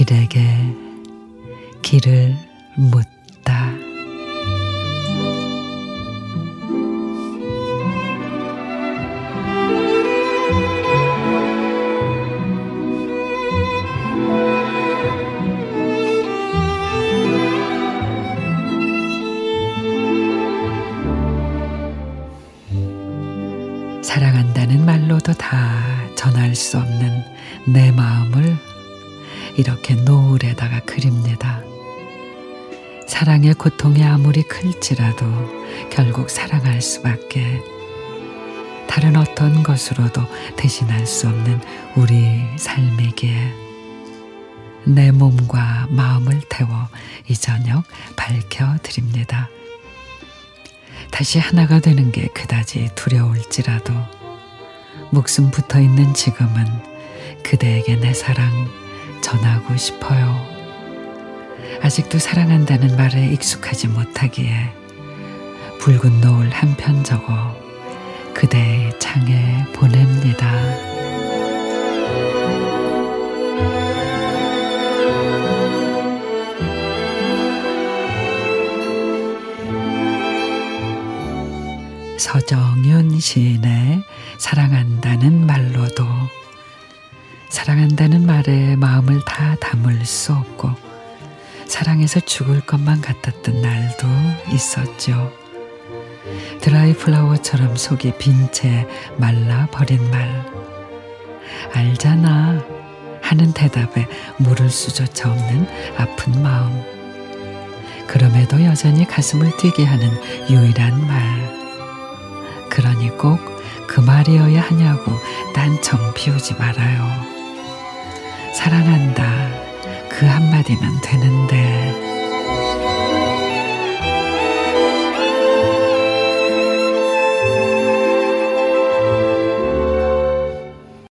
길에게 길을 묻다. 사랑한다는 말로도 다 전할 수 없는 내 마음을 이렇게 노을에다가 그립니다. 사랑의 고통이 아무리 클지라도 결국 사랑할 수밖에 다른 어떤 것으로도 대신할 수 없는 우리 삶이기에 내 몸과 마음을 태워 이 저녁 밝혀드립니다. 다시 하나가 되는 게 그다지 두려울지라도 목숨 붙어 있는 지금은 그대에게 내 사랑 전하고 싶어요. 아직도 사랑한다는 말에 익숙하지 못하기에 붉은 노을 한 편 적어 그대의 창에 보냅니다. 서정윤 시인의 사랑한다는 말로도 사랑한다는 말에 마음을 다 담을 수 없고 사랑해서 죽을 것만 같았던 날도 있었죠. 드라이 플라워처럼 속이 빈 채 말라 버린 말. 알잖아. 하는 대답에 물을 수조차 없는 아픈 마음. 그럼에도 여전히 가슴을 뛰게 하는 유일한 말. 그러니 꼭 그 말이어야 하냐고 딴청 피우지 말아요. 사랑한다. 그 한마디면 되는데.